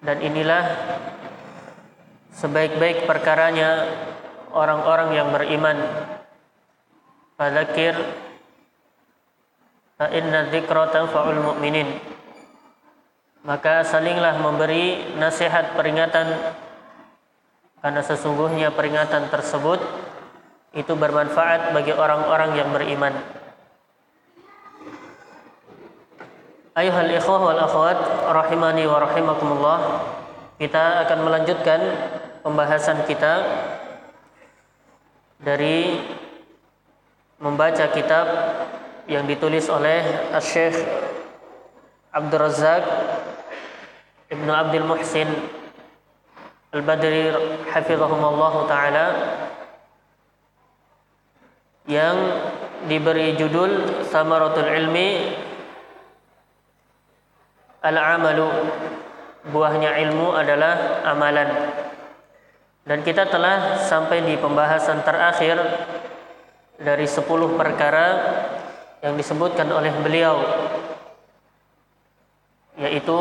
dan inilah sebaik-baik perkaranya orang-orang yang beriman fadzakir fa inna dzikra tanfa'ul mu'minin maka salinglah memberi nasihat peringatan karena sesungguhnya peringatan tersebut itu bermanfaat bagi orang-orang yang beriman. Ayuhal ikhwah wal akhwat rahimani wa rahimakumullah. Kita akan melanjutkan pembahasan kita dari membaca kitab yang ditulis oleh Syekh Abdul Razak Ibnu Abdul Muhsin Al-Badri hafizahumullah taala yang diberi judul Samaratul Ilmi Al-Amalu buahnya ilmu adalah amalan. Dan kita telah sampai di pembahasan terakhir dari 10 perkara yang disebutkan oleh beliau yaitu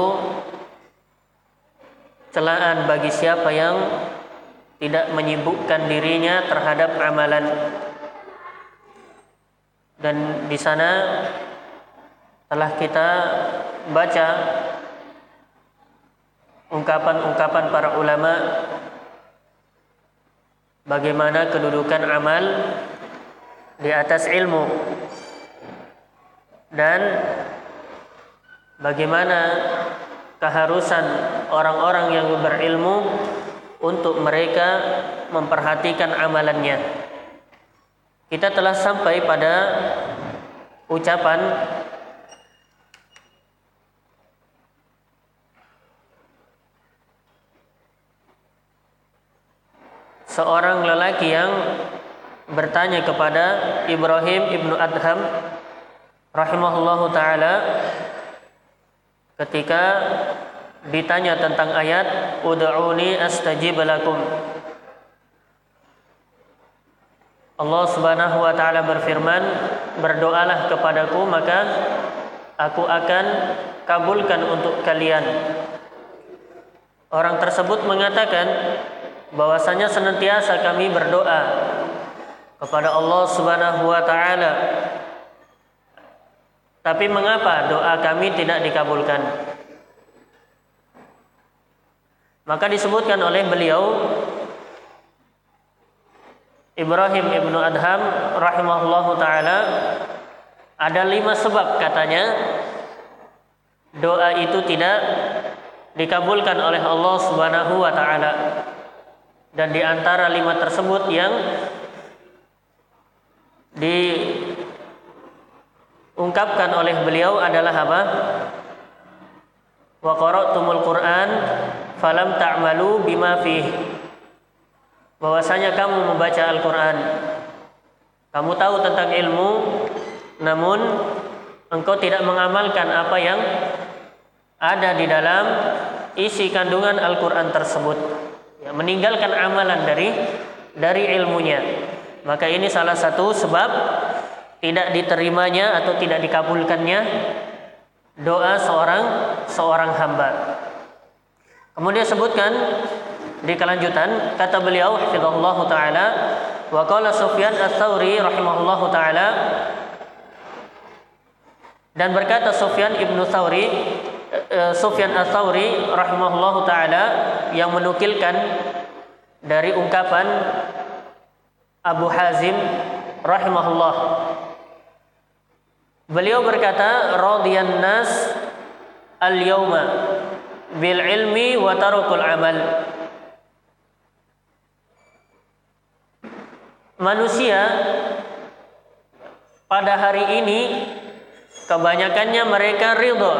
celaan bagi siapa yang tidak menyibukkan dirinya terhadap amalan. Dan di sana telah kita baca ungkapan-ungkapan para ulama bagaimana kedudukan amal di atas ilmu dan bagaimana keharusan orang-orang yang berilmu untuk mereka memperhatikan amalannya. Kita telah sampai pada ucapan seorang lelaki yang bertanya kepada Ibrahim ibnu Adham rahimahullahu taala ketika ditanya tentang ayat ud'uni astajib lakum. Allah Subhanahu wa taala berfirman berdoalah kepadaku maka aku akan kabulkan untuk kalian. Orang tersebut mengatakan bahwasanya senantiasa kami berdoa kepada Allah Subhanahu wa taala tapi mengapa doa kami tidak dikabulkan? Maka disebutkan oleh beliau Ibrahim ibnu Adham rahimahullahu taala ada lima sebab katanya doa itu tidak dikabulkan oleh Allah Subhanahu wa taala. Dan di antara lima tersebut yang di ungkapkan oleh beliau adalah apa? Wa qara'tumul Qur'an falam ta'malu bima fih. Bahwasanya kamu membaca Al-Qur'an. Kamu tahu tentang ilmu namun engkau tidak mengamalkan apa yang ada di dalam isi kandungan Al-Qur'an tersebut. Ya, meninggalkan amalan dari dari ilmunya. Maka ini salah satu sebab tidak diterimanya atau tidak dikabulkannya doa seorang seorang hamba. Kemudian sebutkan di kelanjutan kata beliau hafizallahu taala wa qala Sufyan ats-Tsauri rahimahullahu taala dan berkata Sufyan ibnu Tsauri Sufyan ats-Tsauri rahimahullahu taala yang menukilkan dari ungkapan Abu Hazim rahimahullah Beliau berkata, "Radiyan nas al-yauma bil ilmi wa tarukul amal." Manusia pada hari ini kebanyakannya mereka ridho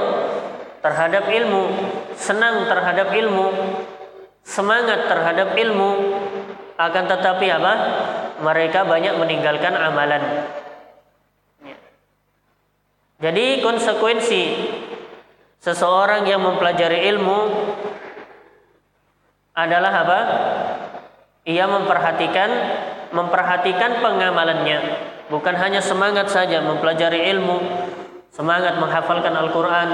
terhadap ilmu, senang terhadap ilmu, semangat terhadap ilmu, akan tetapi apa? Mereka banyak meninggalkan amalan. Jadi konsekuensi seseorang yang mempelajari ilmu adalah apa? Ia memperhatikan memperhatikan pengamalannya, bukan hanya semangat saja mempelajari ilmu, semangat menghafalkan Al-Qur'an.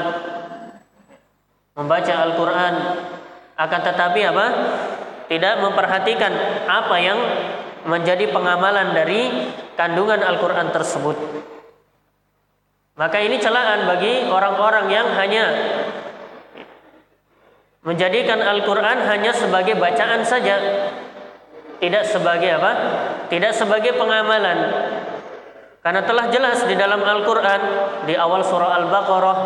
Membaca Al-Qur'an akan tetapi apa? Tidak memperhatikan apa yang menjadi pengamalan dari kandungan Al-Qur'an tersebut. Maka ini celaan bagi orang-orang yang hanya menjadikan Al-Qur'an hanya sebagai bacaan saja. Tidak sebagai apa? Tidak sebagai pengamalan. Karena telah jelas di dalam Al-Qur'an di awal surah Al-Baqarah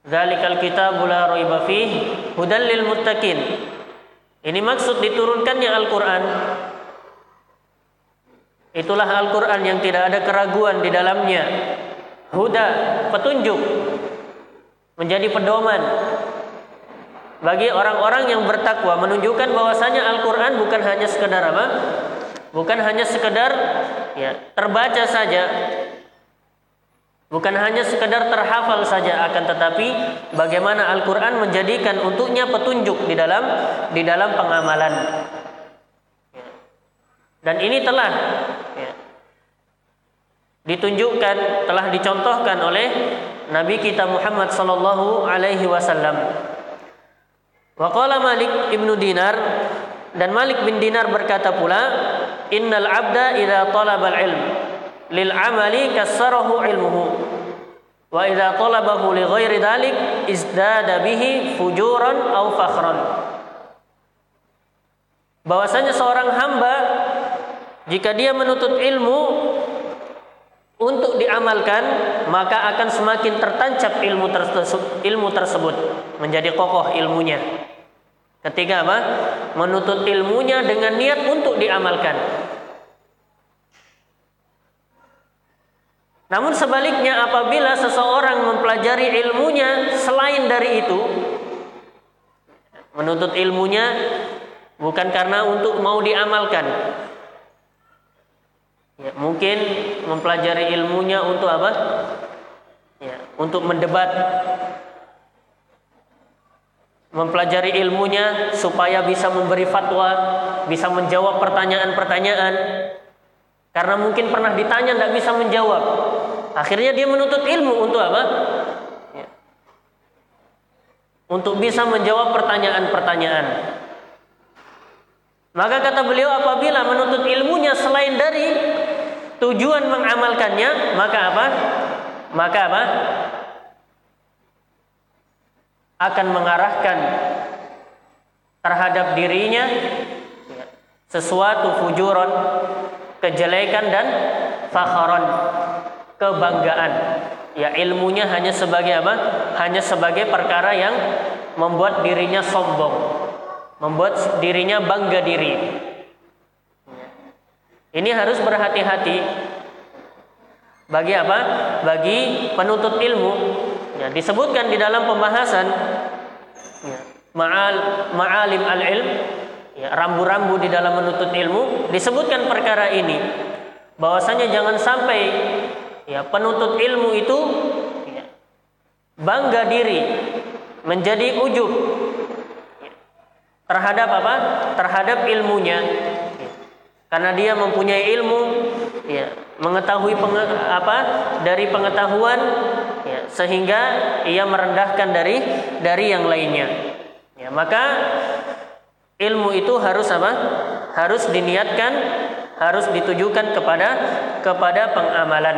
Zalikal kitabu la raiba fih hudal lil muttaqin. Ini maksud diturunkannya Al-Qur'an. Itulah Al-Qur'an yang tidak ada keraguan di dalamnya. Huda, petunjuk. Menjadi pedoman bagi orang-orang yang bertakwa menunjukkan bahwasanya Al-Qur'an bukan hanya sekedar apa? Bukan hanya sekedar ya terbaca saja bukan hanya sekedar terhafal saja akan tetapi bagaimana Al-Qur'an menjadikan untuknya petunjuk di dalam di dalam pengamalan dan ini telah ya, ditunjukkan telah dicontohkan oleh Nabi kita Muhammad sallallahu alaihi wasallam. Wa qala Malik ibnu Dinar dan Malik bin Dinar berkata pula, "Innal 'abda idza talaba al-'ilm lil 'amali kassarahu 'ilmuhu wa idza talabahu li ghairi dhalik izdada bihi fujuran aw fakhran." Bahwasanya seorang hamba jika dia menuntut ilmu untuk diamalkan maka akan semakin tertancap ilmu tersebut ilmu tersebut menjadi kokoh ilmunya Ketiga apa? Menuntut ilmunya dengan niat untuk diamalkan. Namun sebaliknya apabila seseorang mempelajari ilmunya selain dari itu, menuntut ilmunya bukan karena untuk mau diamalkan. Ya, mungkin mempelajari ilmunya untuk apa? Ya, untuk mendebat mempelajari ilmunya supaya bisa memberi fatwa, bisa menjawab pertanyaan-pertanyaan. Karena mungkin pernah ditanya tidak bisa menjawab. Akhirnya dia menuntut ilmu untuk apa? Ya. Untuk bisa menjawab pertanyaan-pertanyaan. Maka kata beliau apabila menuntut ilmunya selain dari tujuan mengamalkannya, maka apa? Maka apa? akan mengarahkan terhadap dirinya sesuatu fujuron kejelekan dan fakharon kebanggaan. Ya ilmunya hanya sebagai apa? Hanya sebagai perkara yang membuat dirinya sombong membuat dirinya bangga diri. Ini harus berhati-hati. Bagi apa? Bagi penuntut ilmu. Ya, disebutkan di dalam pembahasan. Ya, ma'al ma'alim al-ilm, ya, rambu-rambu di dalam menuntut ilmu, disebutkan perkara ini. Bahwasanya jangan sampai ya penuntut ilmu itu ya, bangga diri, menjadi ujub terhadap apa? Terhadap ilmunya. Ya, karena dia mempunyai ilmu, ya, mengetahui penge, apa dari pengetahuan ya, sehingga ia merendahkan dari dari yang lainnya. Ya, maka ilmu itu harus apa? Harus diniatkan, harus ditujukan kepada kepada pengamalan.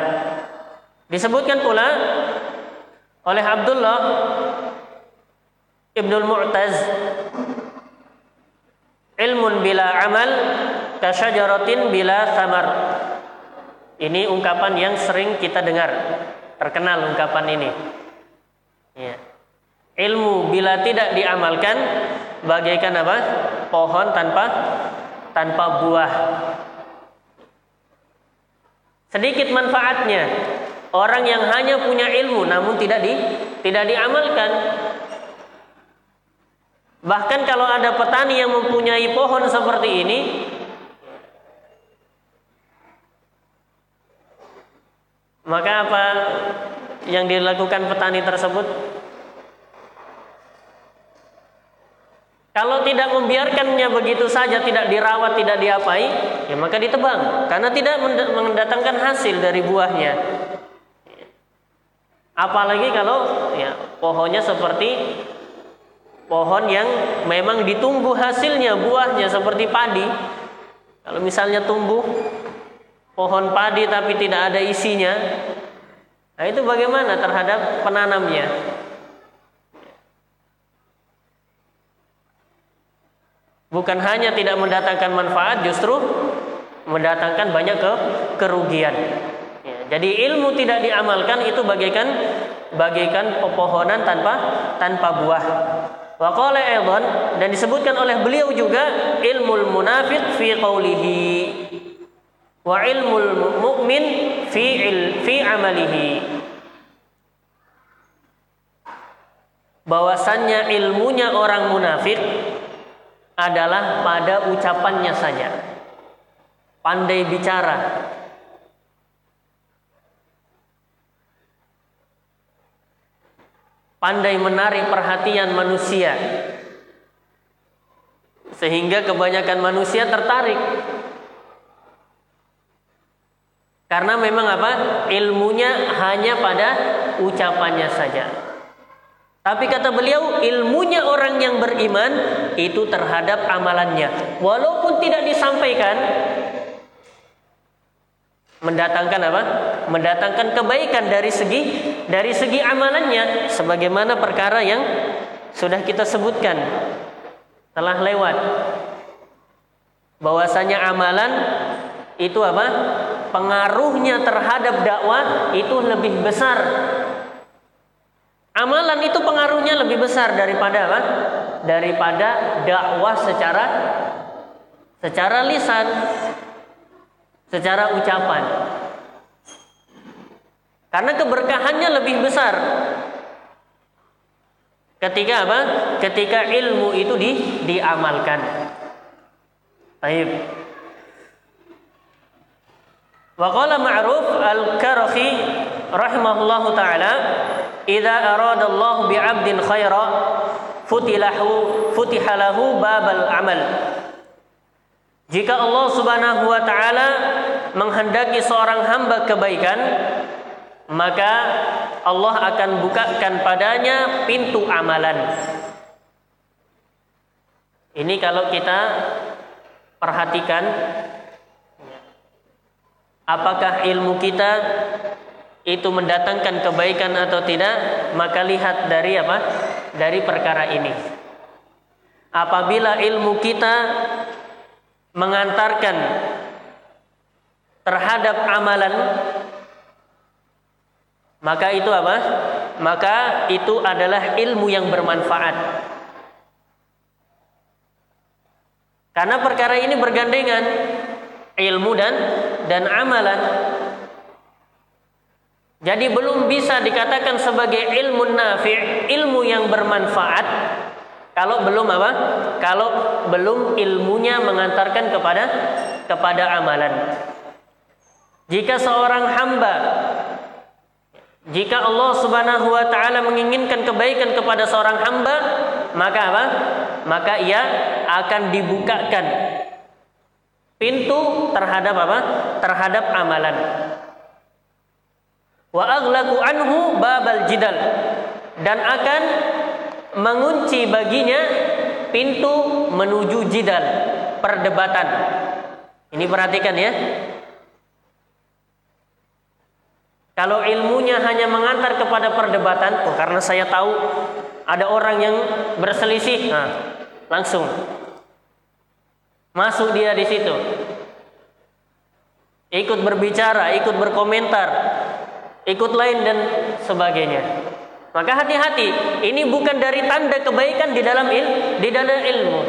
Disebutkan pula oleh Abdullah Ibnul Mu'taz ilmun bila amal kasyajaratin bila samar ini ungkapan yang sering kita dengar Terkenal ungkapan ini. Ya. Ilmu bila tidak diamalkan bagaikan apa? Pohon tanpa tanpa buah. Sedikit manfaatnya. Orang yang hanya punya ilmu namun tidak di tidak diamalkan. Bahkan kalau ada petani yang mempunyai pohon seperti ini, Maka apa yang dilakukan petani tersebut? Kalau tidak membiarkannya begitu saja, tidak dirawat, tidak diapai, ya maka ditebang karena tidak mendatangkan hasil dari buahnya. Apalagi kalau ya pohonnya seperti pohon yang memang ditunggu hasilnya, buahnya seperti padi. Kalau misalnya tumbuh pohon padi tapi tidak ada isinya, nah itu bagaimana terhadap penanamnya? Bukan hanya tidak mendatangkan manfaat, justru mendatangkan banyak ke kerugian. Ya, jadi ilmu tidak diamalkan itu bagaikan bagaikan pepohonan tanpa tanpa buah. Wa qala dan disebutkan oleh beliau juga ilmul munafiq fi qawlihi wa ilmul mu'min fi il, fi amalihi. Bahwasannya ilmunya orang munafik adalah pada ucapannya saja. Pandai bicara. Pandai menarik perhatian manusia. Sehingga kebanyakan manusia tertarik. Karena memang apa? Ilmunya hanya pada ucapannya saja. Tapi kata beliau, ilmunya orang yang beriman itu terhadap amalannya. Walaupun tidak disampaikan, mendatangkan apa? Mendatangkan kebaikan dari segi dari segi amalannya sebagaimana perkara yang sudah kita sebutkan telah lewat bahwasanya amalan itu apa? Pengaruhnya terhadap dakwah itu lebih besar pengaruhnya lebih besar daripada apa? Daripada dakwah secara secara lisan, secara ucapan. Karena keberkahannya lebih besar. Ketika apa? Ketika ilmu itu di, diamalkan. Baik. Wa qala Ma'ruf al-Karakhi rahimahullahu taala idza bi 'abdin khaira futilahu futihalahu babal amal. Jika Allah Subhanahu wa taala menghendaki seorang hamba kebaikan maka Allah akan bukakan padanya pintu amalan. Ini kalau kita perhatikan apakah ilmu kita itu mendatangkan kebaikan atau tidak, maka lihat dari apa? Dari perkara ini. Apabila ilmu kita mengantarkan terhadap amalan maka itu apa? Maka itu adalah ilmu yang bermanfaat. Karena perkara ini bergandengan ilmu dan dan amalan. Jadi belum bisa dikatakan sebagai ilmu nafi', ilmu yang bermanfaat kalau belum apa? Kalau belum ilmunya mengantarkan kepada kepada amalan. Jika seorang hamba jika Allah Subhanahu wa taala menginginkan kebaikan kepada seorang hamba, maka apa? Maka ia akan dibukakan pintu terhadap apa? Terhadap amalan wa aghlaqu anhu babal jidal. Dan akan mengunci baginya pintu menuju jidal perdebatan. Ini perhatikan ya. Kalau ilmunya hanya mengantar kepada perdebatan oh, karena saya tahu ada orang yang berselisih nah, langsung masuk dia di situ. Ikut berbicara ikut berkomentar ikut lain dan sebagainya. Maka hati-hati, ini bukan dari tanda kebaikan di dalam il, di dalam ilmu.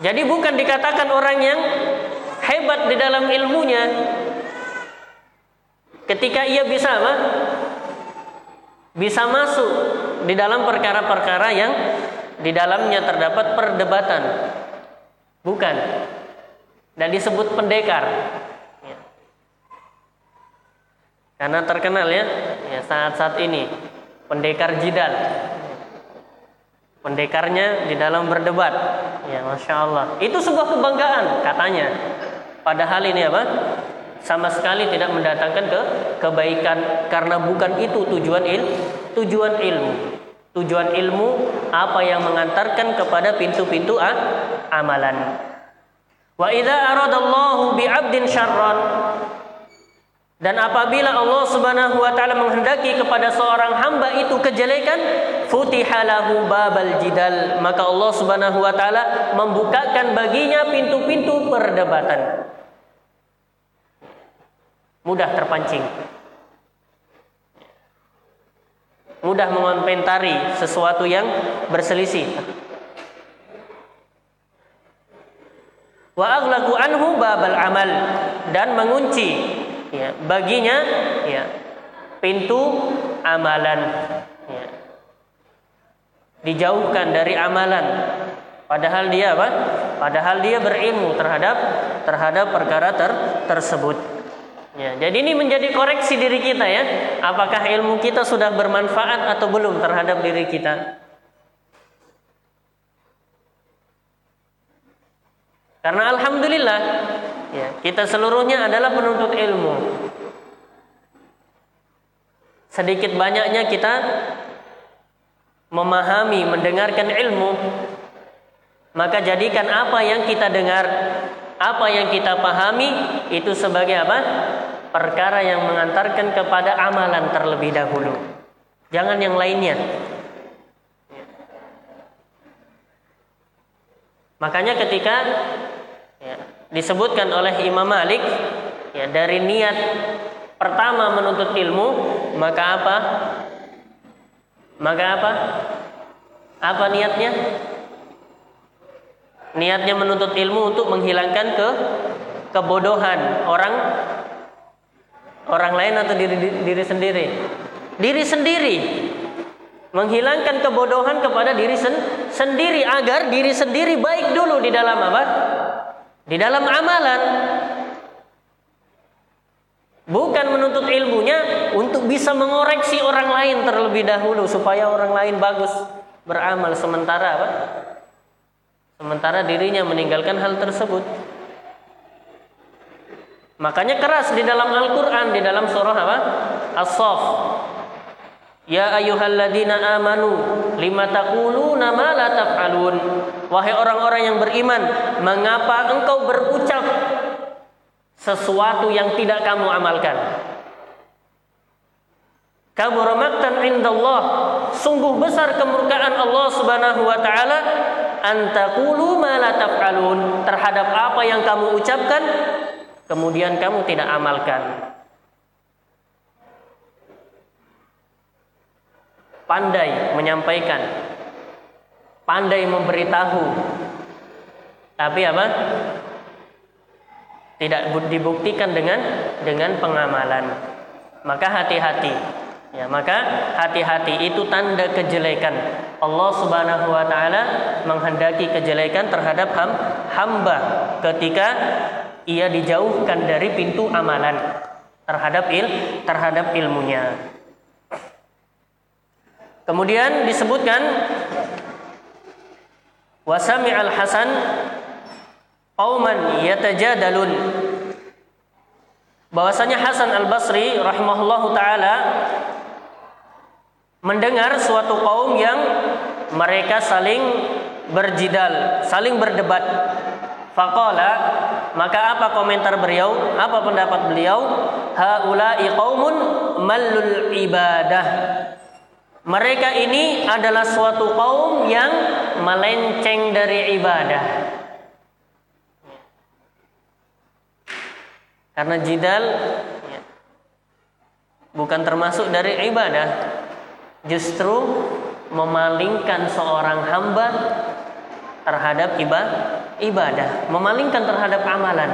Jadi bukan dikatakan orang yang hebat di dalam ilmunya ketika ia bisa apa? Bisa masuk di dalam perkara-perkara yang di dalamnya terdapat perdebatan. Bukan dan disebut pendekar. Ya. Karena terkenal ya, ya saat-saat ini pendekar jidal. Pendekarnya di dalam berdebat. Ya, masya Allah. Itu sebuah kebanggaan katanya. Padahal ini apa? sama sekali tidak mendatangkan ke kebaikan karena bukan itu tujuan il tujuan ilmu tujuan ilmu apa yang mengantarkan kepada pintu-pintu amalan wa idza aradallahu bi 'abdin syarran dan apabila Allah Subhanahu wa taala menghendaki kepada seorang hamba itu kejelekan, futihalahu babal jidal, maka Allah Subhanahu wa taala membukakan baginya pintu-pintu perdebatan. Mudah terpancing. Mudah mengomentari sesuatu yang berselisih. Wa aghlaqu anhu babal amal. Dan mengunci ya, baginya ya, pintu amalan ya. dijauhkan dari amalan. Padahal dia apa? Padahal dia berilmu terhadap terhadap perkara ter, tersebut. Ya jadi ini menjadi koreksi diri kita ya. Apakah ilmu kita sudah bermanfaat atau belum terhadap diri kita karena alhamdulillah Ya, kita seluruhnya adalah penuntut ilmu. Sedikit banyaknya kita memahami, mendengarkan ilmu, maka jadikan apa yang kita dengar, apa yang kita pahami itu sebagai apa? Perkara yang mengantarkan kepada amalan terlebih dahulu. Jangan yang lainnya. Makanya ketika ya, disebutkan oleh Imam Malik ya dari niat pertama menuntut ilmu maka apa? Maka apa? Apa niatnya? Niatnya menuntut ilmu untuk menghilangkan ke kebodohan orang orang lain atau diri diri sendiri. Diri sendiri. Menghilangkan kebodohan kepada diri sen, sendiri agar diri sendiri baik dulu di dalam apa di dalam amalan bukan menuntut ilmunya untuk bisa mengoreksi orang lain terlebih dahulu supaya orang lain bagus beramal sementara apa? Sementara dirinya meninggalkan hal tersebut. Makanya keras di dalam Al-Qur'an di dalam surah apa? As-Saff Ya ayyuhalladzina amanu lima taquluna ma la taf'alun. Wahai orang-orang yang beriman, mengapa engkau berucap sesuatu yang tidak kamu amalkan? Kabur maktan indallah. Sungguh besar kemurkaan Allah Subhanahu wa taala antaqulu ma la taf'alun terhadap apa yang kamu ucapkan kemudian kamu tidak amalkan. Pandai menyampaikan, pandai memberitahu. Tapi apa? Tidak dibuktikan dengan dengan pengamalan. Maka hati-hati. Ya, maka hati-hati itu tanda kejelekan. Allah Subhanahu wa taala menghendaki kejelekan terhadap ham, hamba ketika ia dijauhkan dari pintu amalan terhadap il terhadap ilmunya. Kemudian disebutkan wasami al Hasan qauman yatajadalun bahwasanya Hasan al Basri rahimahullahu taala mendengar suatu kaum yang mereka saling berjidal, saling berdebat. Faqala, maka apa komentar beliau? Apa pendapat beliau? Haula'i qaumun mallul ibadah mereka ini adalah suatu kaum yang melenceng dari ibadah. Karena jidal bukan termasuk dari ibadah. Justru memalingkan seorang hamba terhadap ibadah, memalingkan terhadap amalan.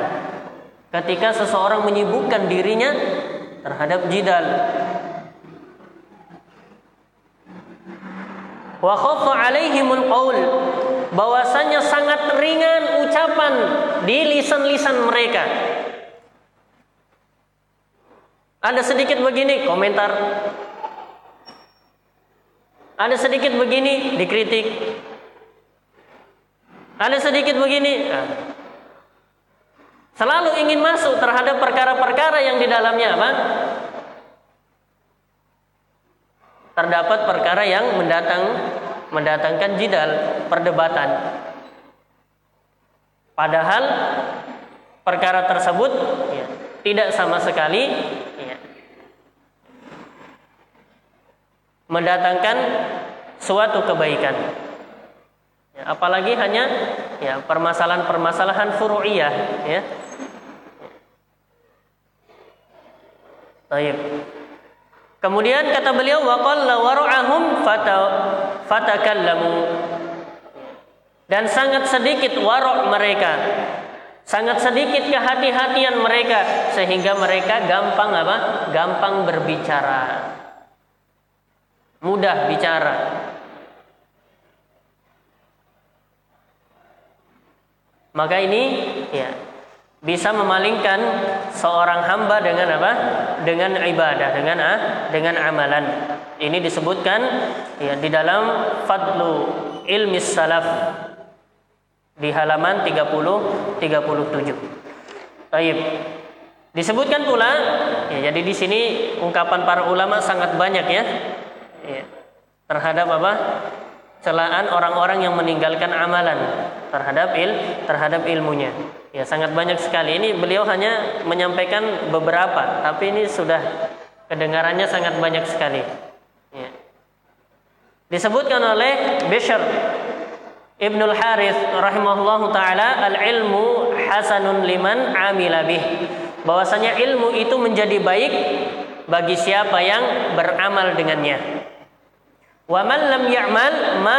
Ketika seseorang menyibukkan dirinya terhadap jidal, wa khaffa alaihimul qaul bahwasanya sangat ringan ucapan di lisan-lisan mereka. Ada sedikit begini komentar. Ada sedikit begini dikritik. Ada sedikit begini. Selalu ingin masuk terhadap perkara-perkara yang di dalamnya apa? Terdapat perkara yang mendatang mendatangkan jidal, perdebatan. Padahal perkara tersebut ya, tidak sama sekali ya, mendatangkan suatu kebaikan. Ya, apalagi hanya ya permasalahan-permasalahan furu'iyah ya. Kemudian kata beliau wa qalla wara'ahum fatakallamu. Dan sangat sedikit warok mereka. Sangat sedikit kehati-hatian mereka sehingga mereka gampang apa? Gampang berbicara. Mudah bicara. Maka ini ya bisa memalingkan seorang hamba dengan apa? Dengan ibadah, dengan ah, dengan amalan. Ini disebutkan ya di dalam Fadlu Ilmi Salaf di halaman 30 37. Baik. Disebutkan pula ya jadi di sini ungkapan para ulama sangat banyak ya. ya terhadap apa? Celaan orang-orang yang meninggalkan amalan terhadap il terhadap ilmunya. Ya sangat banyak sekali. Ini beliau hanya menyampaikan beberapa, tapi ini sudah kedengarannya sangat banyak sekali. Ya. Disebutkan oleh Bishr Ibnul Harith rahimahullah taala al-ilmu hasanun liman amila bih. Bahwasanya ilmu itu menjadi baik bagi siapa yang beramal dengannya. Wa man lam ya'mal ma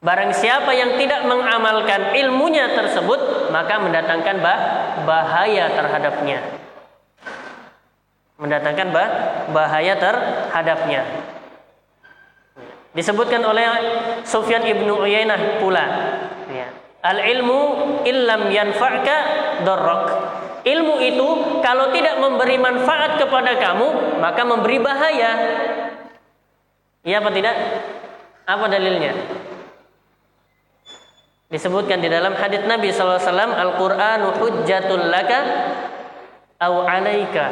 Barang siapa yang tidak mengamalkan ilmunya tersebut, maka mendatangkan bah bahaya terhadapnya. Mendatangkan bah bahaya terhadapnya. Disebutkan oleh Sufyan ibnu Uyainah pula. Ya. Al ilmu illam yanfa'ka darrak. Ilmu itu kalau tidak memberi manfaat kepada kamu, maka memberi bahaya. Iya apa tidak? Apa dalilnya? Disebutkan di dalam hadis Nabi SAW Al-Qur'anu hujjatul laka au alaika.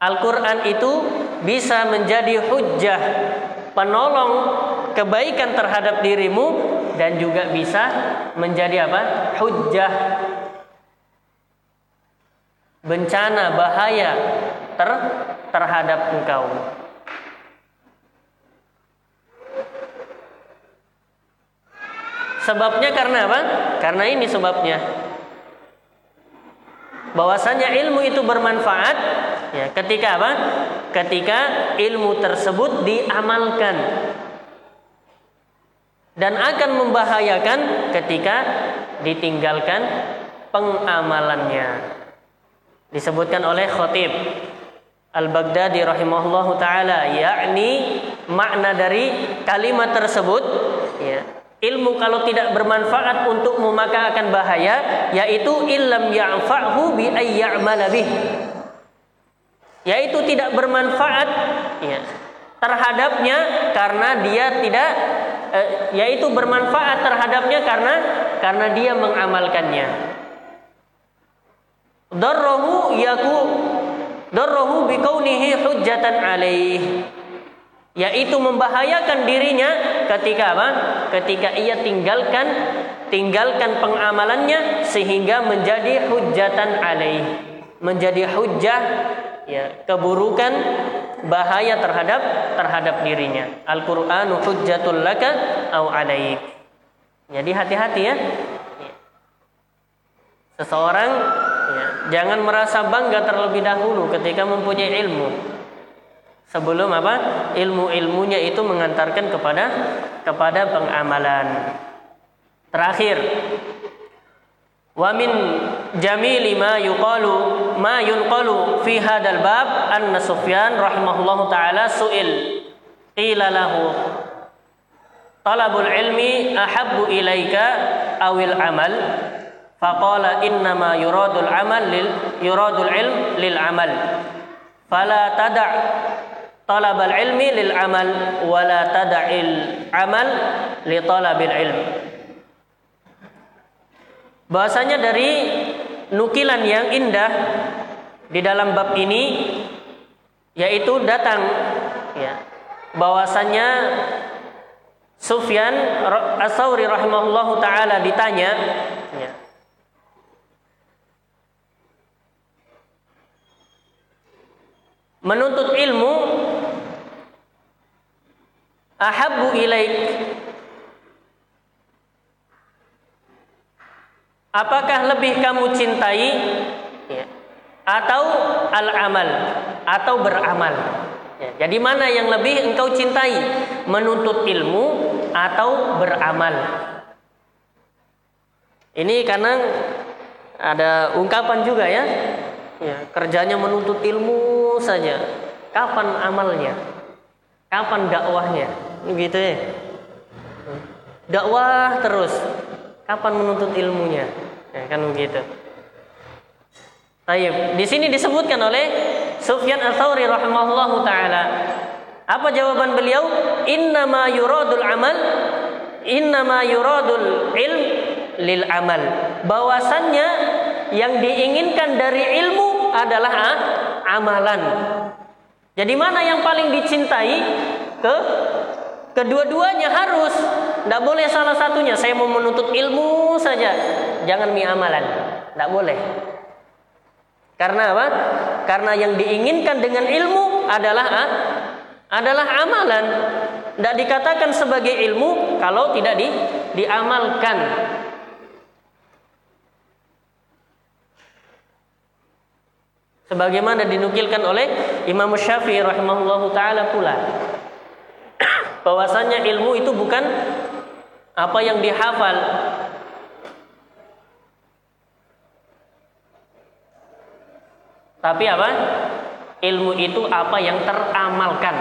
Al-Quran itu bisa menjadi hujjah penolong kebaikan terhadap dirimu dan juga bisa menjadi apa? Hujjah bencana bahaya ter terhadap engkau. Sebabnya karena apa? Karena ini sebabnya. Bahwasanya ilmu itu bermanfaat ya ketika apa? Ketika ilmu tersebut diamalkan. Dan akan membahayakan ketika ditinggalkan pengamalannya. Disebutkan oleh Khatib Al-Baghdadi rahimahullah taala yakni makna dari kalimat tersebut ya. Ilmu kalau tidak bermanfaat untuk maka akan bahaya yaitu illam ya'fa'hu bi ayya'mala bih. Yaitu tidak bermanfaat ya terhadapnya karena dia tidak eh, yaitu bermanfaat terhadapnya karena karena dia mengamalkannya. Darrahu yaku darrahu bikaunihi hujjatan alaih yaitu membahayakan dirinya ketika apa? Ketika ia tinggalkan tinggalkan pengamalannya sehingga menjadi hujjatan alaih, menjadi hujjah ya keburukan bahaya terhadap terhadap dirinya. Al-Qur'anu hujjatul laka au alaik. Jadi hati-hati ya. Seseorang Ya, jangan merasa bangga terlebih dahulu ketika mempunyai ilmu. Sebelum apa? Ilmu-ilmunya itu mengantarkan kepada kepada pengamalan. Terakhir, wa min jamili ma yuqalu ma yunqalu fi hadzal bab anna Sufyan rahimahullahu taala suil qila lahu talabul ilmi ahabbu ilaika awil amal faqala innama yuradul amal lil yuradul ilm lil amal fala tada' talabal ilmi lil amal wala tada'il amal li talabil ilm. Bahasanya dari nukilan yang indah di dalam bab ini yaitu datang ya bahwasannya Sufyan As-Sauri rahimahullahu taala ditanya ya, menuntut ilmu ahabbu ilaik. Apakah lebih kamu cintai ya, atau al-amal atau beramal? Ya, jadi mana yang lebih engkau cintai? Menuntut ilmu atau beramal? Ini karena ada ungkapan juga ya. Ya kerjanya menuntut ilmu saja kapan amalnya kapan dakwahnya gitu ya dakwah terus kapan menuntut ilmunya ya, kan begitu Tayyib. Di sini disebutkan oleh Sufyan Ats-Tsauri rahimahullahu taala. Apa jawaban beliau? Innama yuradul amal innama yuradul ilm lil amal. Bahwasannya yang diinginkan dari ilmu adalah ah, amalan. Jadi mana yang paling dicintai? Ke kedua-duanya harus. Tidak boleh salah satunya. Saya mau menuntut ilmu saja. Jangan mi amalan. Tidak boleh. Karena apa? Karena yang diinginkan dengan ilmu adalah ah, adalah amalan. Tidak dikatakan sebagai ilmu kalau tidak di, diamalkan. Sebagaimana dinukilkan oleh Imam Syafi'i rahimahullahu taala pula bahwasanya ilmu itu bukan apa yang dihafal Tapi apa? Ilmu itu apa yang teramalkan.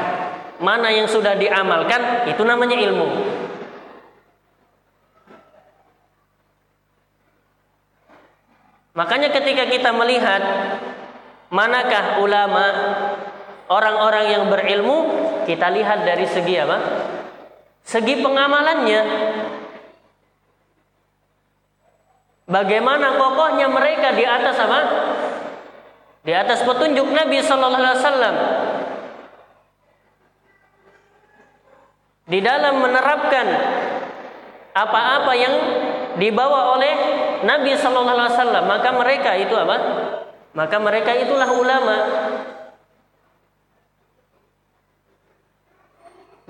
Mana yang sudah diamalkan, itu namanya ilmu. Makanya ketika kita melihat manakah ulama orang-orang yang berilmu, kita lihat dari segi apa? Segi pengamalannya. Bagaimana kokohnya mereka di atas apa? Di atas petunjuk Nabi sallallahu alaihi wasallam. Di dalam menerapkan apa-apa yang dibawa oleh Nabi sallallahu alaihi wasallam, maka mereka itu apa? Maka mereka itulah ulama.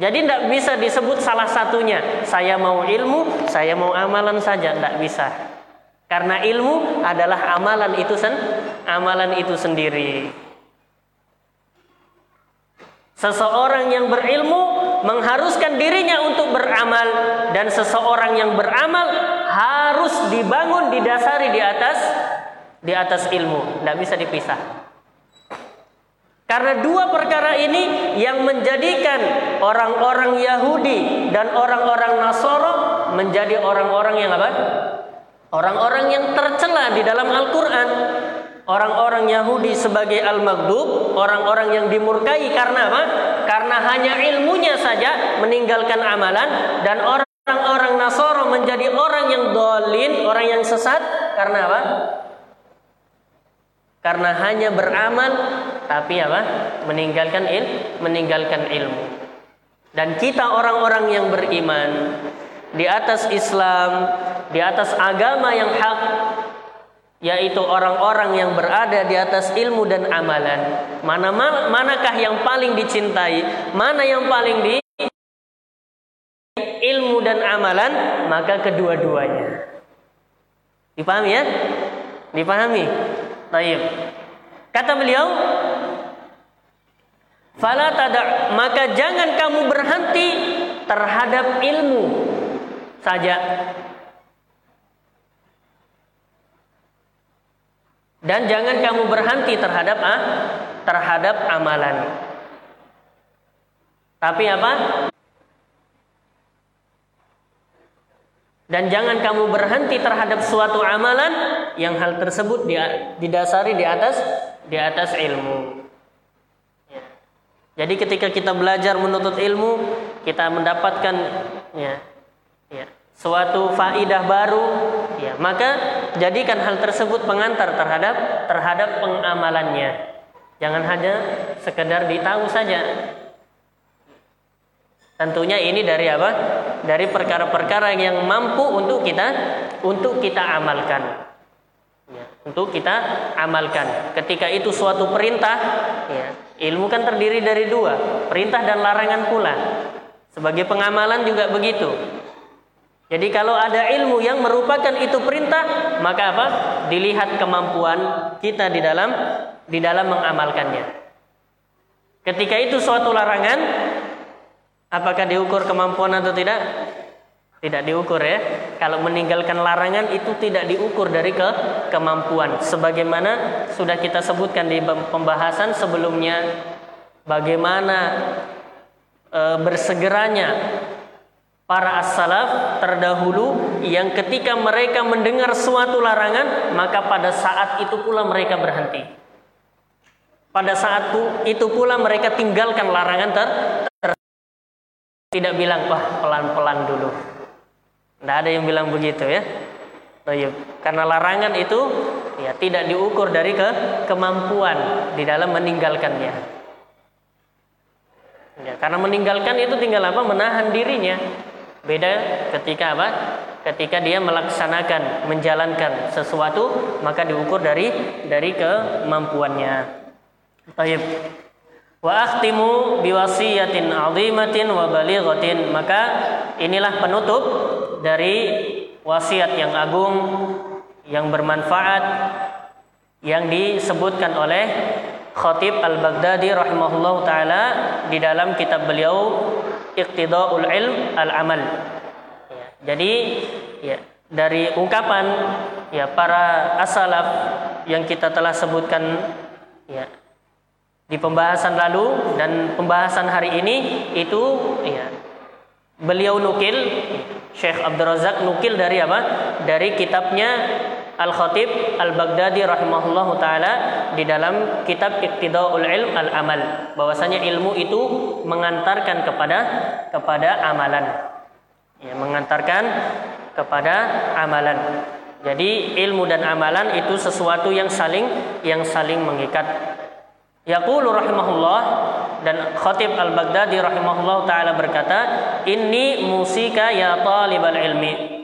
Jadi tidak bisa disebut salah satunya. Saya mau ilmu, saya mau amalan saja, tidak bisa. Karena ilmu adalah amalan itu sen amalan itu sendiri. Seseorang yang berilmu mengharuskan dirinya untuk beramal dan seseorang yang beramal harus dibangun didasari di atas di atas ilmu, tidak bisa dipisah. Karena dua perkara ini yang menjadikan orang-orang Yahudi dan orang-orang Nasoro menjadi orang-orang yang apa? Orang-orang yang tercela di dalam Al-Quran Orang-orang Yahudi sebagai Al-Maghdub Orang-orang yang dimurkai karena apa? Karena hanya ilmunya saja meninggalkan amalan Dan orang-orang Nasoro menjadi orang yang dolin Orang yang sesat Karena apa? Karena hanya beramal Tapi apa? Meninggalkan il, meninggalkan ilmu Dan kita orang-orang yang beriman di atas Islam, di atas agama yang hak, yaitu orang-orang yang berada di atas ilmu dan amalan. Mana manakah yang paling dicintai? Mana yang paling di ilmu dan amalan? Maka kedua-duanya. Dipahami ya? Dipahami? Baik. Kata beliau, Fala tada, maka jangan kamu berhenti terhadap ilmu saja. Dan jangan kamu berhenti terhadap ah, terhadap amalan. Tapi apa? Dan jangan kamu berhenti terhadap suatu amalan yang hal tersebut didasari di atas di atas ilmu. Ya. Jadi ketika kita belajar menuntut ilmu, kita mendapatkan ya, ya, suatu faidah baru, ya, maka jadikan hal tersebut pengantar terhadap terhadap pengamalannya. Jangan hanya sekedar ditahu saja. Tentunya ini dari apa? Dari perkara-perkara yang mampu untuk kita untuk kita amalkan. Ya, untuk kita amalkan. Ketika itu suatu perintah, ya, ilmu kan terdiri dari dua, perintah dan larangan pula. Sebagai pengamalan juga begitu. Jadi kalau ada ilmu yang merupakan itu perintah, maka apa? Dilihat kemampuan kita di dalam di dalam mengamalkannya. Ketika itu suatu larangan, apakah diukur kemampuan atau tidak? Tidak diukur ya. Kalau meninggalkan larangan itu tidak diukur dari ke kemampuan. Sebagaimana sudah kita sebutkan di pembahasan sebelumnya, bagaimana e, bersegeranya para as-salaf terdahulu yang ketika mereka mendengar suatu larangan maka pada saat itu pula mereka berhenti. Pada saat itu pula mereka tinggalkan larangan ter, ter tidak bilang wah pelan-pelan dulu. Tidak ada yang bilang begitu ya. Karena larangan itu ya tidak diukur dari ke kemampuan di dalam meninggalkannya. Ya, karena meninggalkan itu tinggal apa? Menahan dirinya. Beda ketika apa? Ketika dia melaksanakan, menjalankan sesuatu, maka diukur dari dari kemampuannya. Wa akhtimu biwasiyatin 'azimatin wa balighatin. Maka inilah penutup dari wasiat yang agung yang bermanfaat yang disebutkan oleh Khatib Al-Baghdadi rahimahullah taala di dalam kitab beliau iqtidaul ilm al amal. Ya, jadi ya dari ungkapan ya para asalaf yang kita telah sebutkan ya di pembahasan lalu dan pembahasan hari ini itu ya beliau nukil Syekh Abdul Razak nukil dari apa? Dari kitabnya Al-Khatib Al-Baghdadi rahimahullah taala di dalam kitab Iqtidaul Ilm Al-Amal bahwasanya ilmu itu mengantarkan kepada kepada amalan. Ya, mengantarkan kepada amalan. Jadi ilmu dan amalan itu sesuatu yang saling yang saling mengikat. Yaqulu rahimahullah dan Khatib Al-Baghdadi rahimahullah taala berkata, "Inni musika ya talibal ilmi."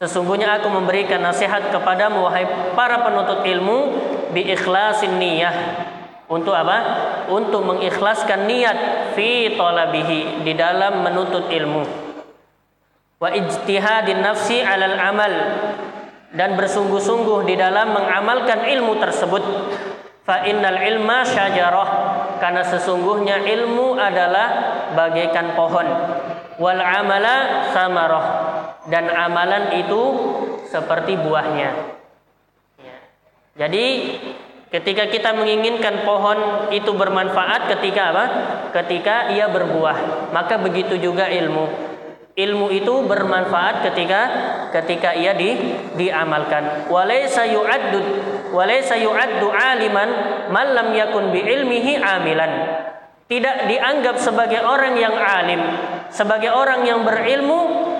Sesungguhnya aku memberikan nasihat kepadamu wahai para penuntut ilmu bi ikhlasin niyah. Untuk apa? Untuk mengikhlaskan niat fi talabihi di dalam menuntut ilmu. Wa ijtihadin nafsi alal amal dan bersungguh-sungguh di dalam mengamalkan ilmu tersebut. Fa innal ilma syajarah karena sesungguhnya ilmu adalah bagaikan pohon. Wal amala samarah dan amalan itu seperti buahnya. Ya. Jadi ketika kita menginginkan pohon itu bermanfaat ketika apa? Ketika ia berbuah, maka begitu juga ilmu. Ilmu itu bermanfaat ketika ketika ia di, diamalkan. Walaysa yu'addu walaysa yu'addu aliman man lam yakun bi ilmihi amilan. Tidak dianggap sebagai orang yang alim, sebagai orang yang berilmu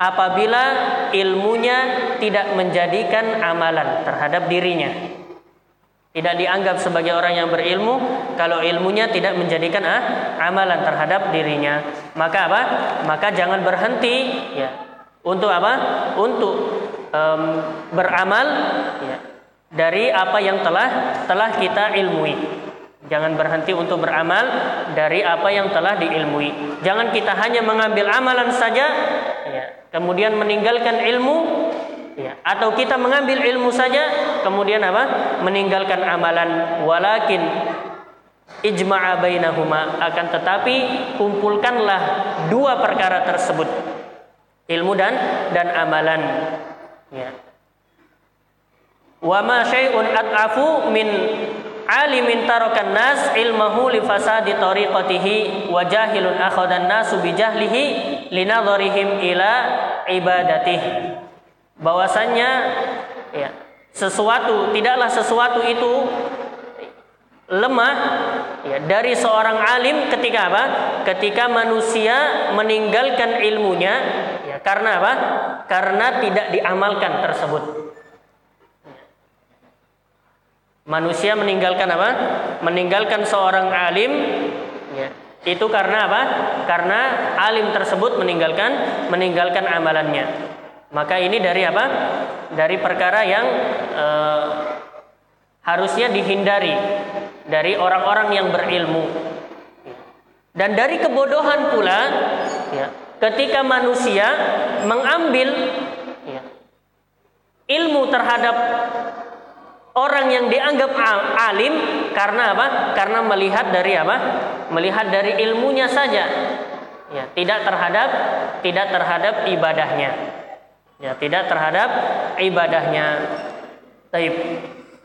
apabila ilmunya tidak menjadikan amalan terhadap dirinya. Tidak dianggap sebagai orang yang berilmu kalau ilmunya tidak menjadikan ah, amalan terhadap dirinya. Maka apa? Maka jangan berhenti ya. Untuk apa? Untuk um, beramal ya, dari apa yang telah telah kita ilmui. Jangan berhenti untuk beramal dari apa yang telah diilmui. Jangan kita hanya mengambil amalan saja, ya, kemudian meninggalkan ilmu, ya, atau kita mengambil ilmu saja, kemudian apa? Meninggalkan amalan. Walakin ijma'a bainahuma akan tetapi kumpulkanlah dua perkara tersebut ilmu dan dan amalan ya. Wa ma syai'un at'afu min alimin tarokan nas ilmahu li fasadi tariqatihi wa jahilun akhadan nasu bi jahlihi linadharihim ila ibadatih. Bahwasannya ya sesuatu tidaklah sesuatu itu lemah ya, dari seorang alim ketika apa? Ketika manusia meninggalkan ilmunya ya karena apa? Karena tidak diamalkan tersebut. Manusia meninggalkan apa? Meninggalkan seorang alim ya, itu karena apa? Karena alim tersebut meninggalkan meninggalkan amalannya. Maka ini dari apa? Dari perkara yang eh, harusnya dihindari dari orang-orang yang berilmu. Dan dari kebodohan pula, ya, ketika manusia mengambil ya, ilmu terhadap orang yang dianggap alim karena apa? Karena melihat dari apa? Melihat dari ilmunya saja. Ya, tidak terhadap tidak terhadap ibadahnya. Ya, tidak terhadap ibadahnya. Taib.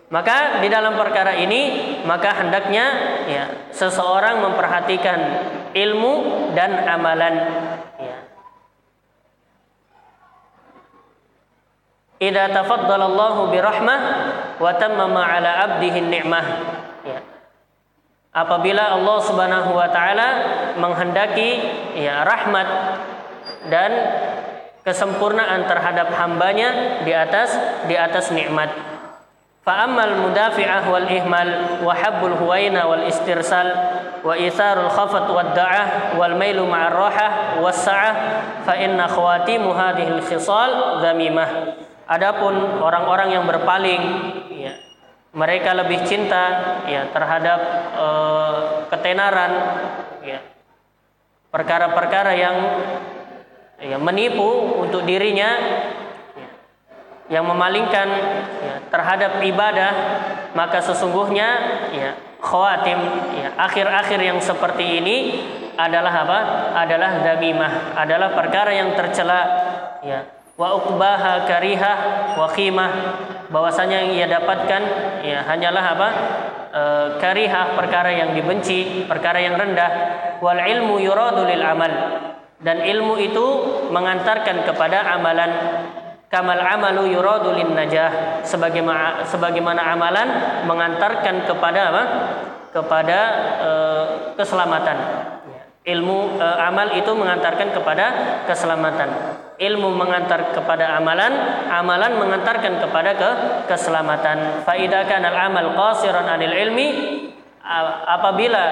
Maka di dalam perkara ini maka hendaknya ya seseorang memperhatikan ilmu dan amalan ya. Idza tafaddalallahu birahmah wa tammama ala 'abdihi ni'mah. Ya. Apabila Allah Subhanahu wa taala menghendaki ya rahmat dan kesempurnaan terhadap hambanya di atas di atas nikmat. Fa'amal mudafi'ah wal ihmal wa habbul huwaina wal istirsal wa itharul khafat wad da'ah wal mailu ma'ar rahah. Adapun orang-orang yang berpaling ya, mereka lebih cinta ya terhadap eh, ketenaran ya perkara-perkara yang ya, menipu untuk dirinya yang memalingkan ya, terhadap ibadah maka sesungguhnya ya khawatim ya akhir-akhir yang seperti ini adalah apa? Adalah damimah adalah perkara yang tercela ya wa uqbaha karihah wa khimah bahwasanya yang ia dapatkan ya hanyalah apa? E, karihah perkara yang dibenci perkara yang rendah wal ilmu yuradu lil amal dan ilmu itu mengantarkan kepada amalan kamal amalu yuradu lin najah. Sebagaimana sebagaimana amalan mengantarkan kepada apa? Kepada e, keselamatan. Ilmu e, amal itu mengantarkan kepada keselamatan. Ilmu mengantar kepada amalan amalan mengantarkan kepada ke keselamatan. Faida kana al amal qasiran anil ilmi apabila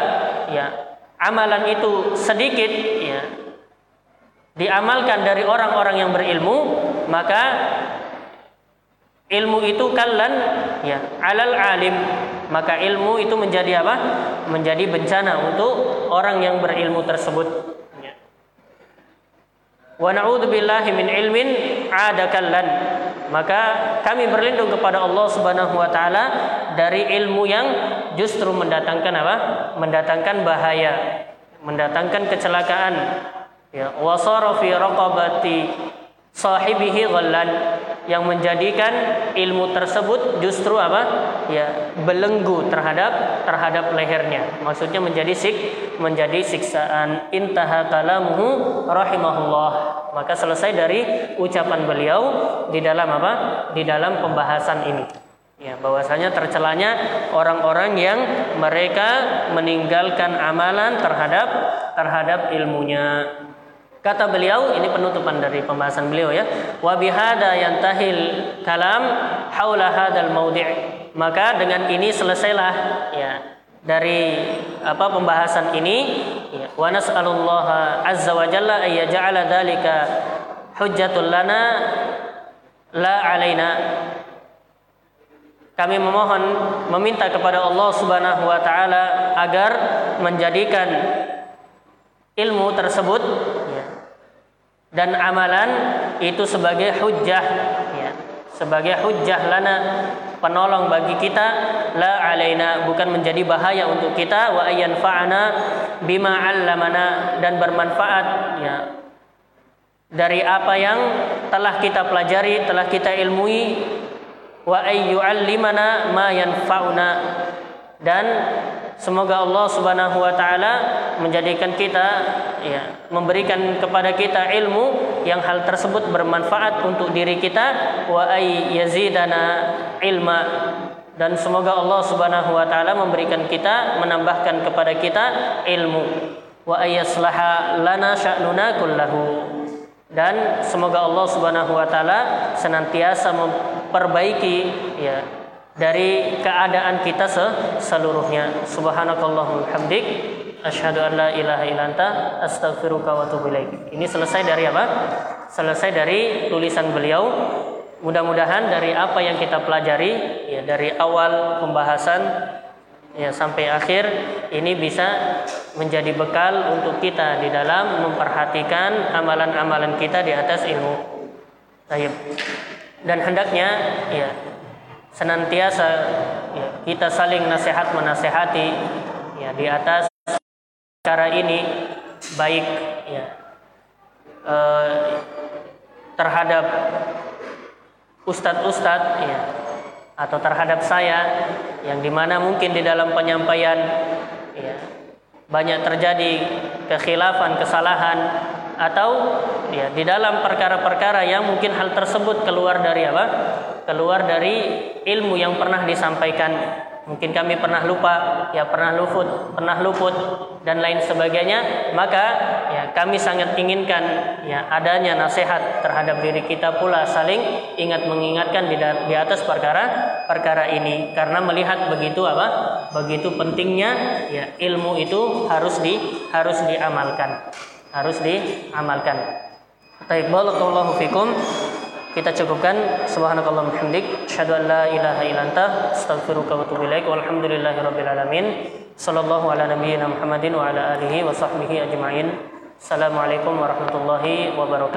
ya amalan itu sedikit ya diamalkan dari orang-orang yang berilmu maka ilmu itu kallan ya alal alim. Maka ilmu itu menjadi apa? Menjadi bencana untuk orang yang berilmu tersebut. Ya. wa billahi min ilmin ada kallan. Maka kami berlindung kepada Allah Subhanahu wa taala dari ilmu yang justru mendatangkan apa? Mendatangkan bahaya. Mendatangkan kecelakaan. Ya wasara fi raqabati sahibihi ghallan yang menjadikan ilmu tersebut justru apa? Ya belenggu terhadap terhadap lehernya. Maksudnya menjadi sik menjadi siksaan. Intaha kalamuhu rahimahullah. Maka selesai dari ucapan beliau di dalam apa? Di dalam pembahasan ini. Ya bahwasanya tercelanya orang-orang yang mereka meninggalkan amalan terhadap terhadap ilmunya Kata beliau, ini penutupan dari pembahasan beliau ya. Wa bihada yantahil kalam haula hadzal maudhi'. Maka dengan ini selesailah ya dari apa pembahasan ini ya. Wa nas'alullah azza wa jalla ay yaj'ala dzalika hujjatul lana la alaina. Kami memohon meminta kepada Allah Subhanahu wa taala agar menjadikan ilmu tersebut dan amalan itu sebagai hujjah ya. Sebagai hujjah lana penolong bagi kita. La alaina bukan menjadi bahaya untuk kita. Wa fa'ana bima 'allamana dan bermanfaat ya. Dari apa yang telah kita pelajari telah kita ilmui. Wa ayyu'allimana ma yanfa'una dan Semoga Allah Subhanahu wa taala menjadikan kita ya, memberikan kepada kita ilmu yang hal tersebut bermanfaat untuk diri kita. Wa ay yazidana ilma. Dan semoga Allah Subhanahu wa taala memberikan kita menambahkan kepada kita ilmu. Wa ayaslaha lana sya'nuna kullahu. Dan semoga Allah Subhanahu wa taala senantiasa memperbaiki ya dari keadaan kita seluruhnya. Subhanakallahumma hamdik asyhadu an la ilaha illa anta. Astaghfiruka wa atubu ini selesai dari apa? Selesai dari tulisan beliau. Mudah-mudahan dari apa yang kita pelajari ya dari awal pembahasan ya sampai akhir ini bisa menjadi bekal untuk kita di dalam memperhatikan amalan-amalan kita di atas ilmu. Dan hendaknya ya senantiasa ya, kita saling nasihat menasehati ya di atas cara ini baik ya eh, terhadap ustadz-ustadz ya atau terhadap saya yang di mana mungkin di dalam penyampaian ya, banyak terjadi kekhilafan kesalahan atau ya di dalam perkara-perkara yang mungkin hal tersebut keluar dari apa keluar dari ilmu yang pernah disampaikan mungkin kami pernah lupa, ya pernah luput, pernah luput dan lain sebagainya, maka ya kami sangat inginkan ya adanya nasihat terhadap diri kita pula saling ingat mengingatkan di, di atas perkara perkara ini karena melihat begitu apa? begitu pentingnya ya ilmu itu harus di harus diamalkan. Harus diamalkan. Baik, barakallahu fikum. Kita cukupkan. Subhanakallah hamdik asyhadu an la ilaha illa anta. Astaghfiruka wa atubu ilaik. Walhamdulillahi rabbil alamin. Sallallahu ala nabiyyina Muhammadin wa ala alihi wa sahbihi ajmain. Assalamualaikum warahmatullahi wabarakatuh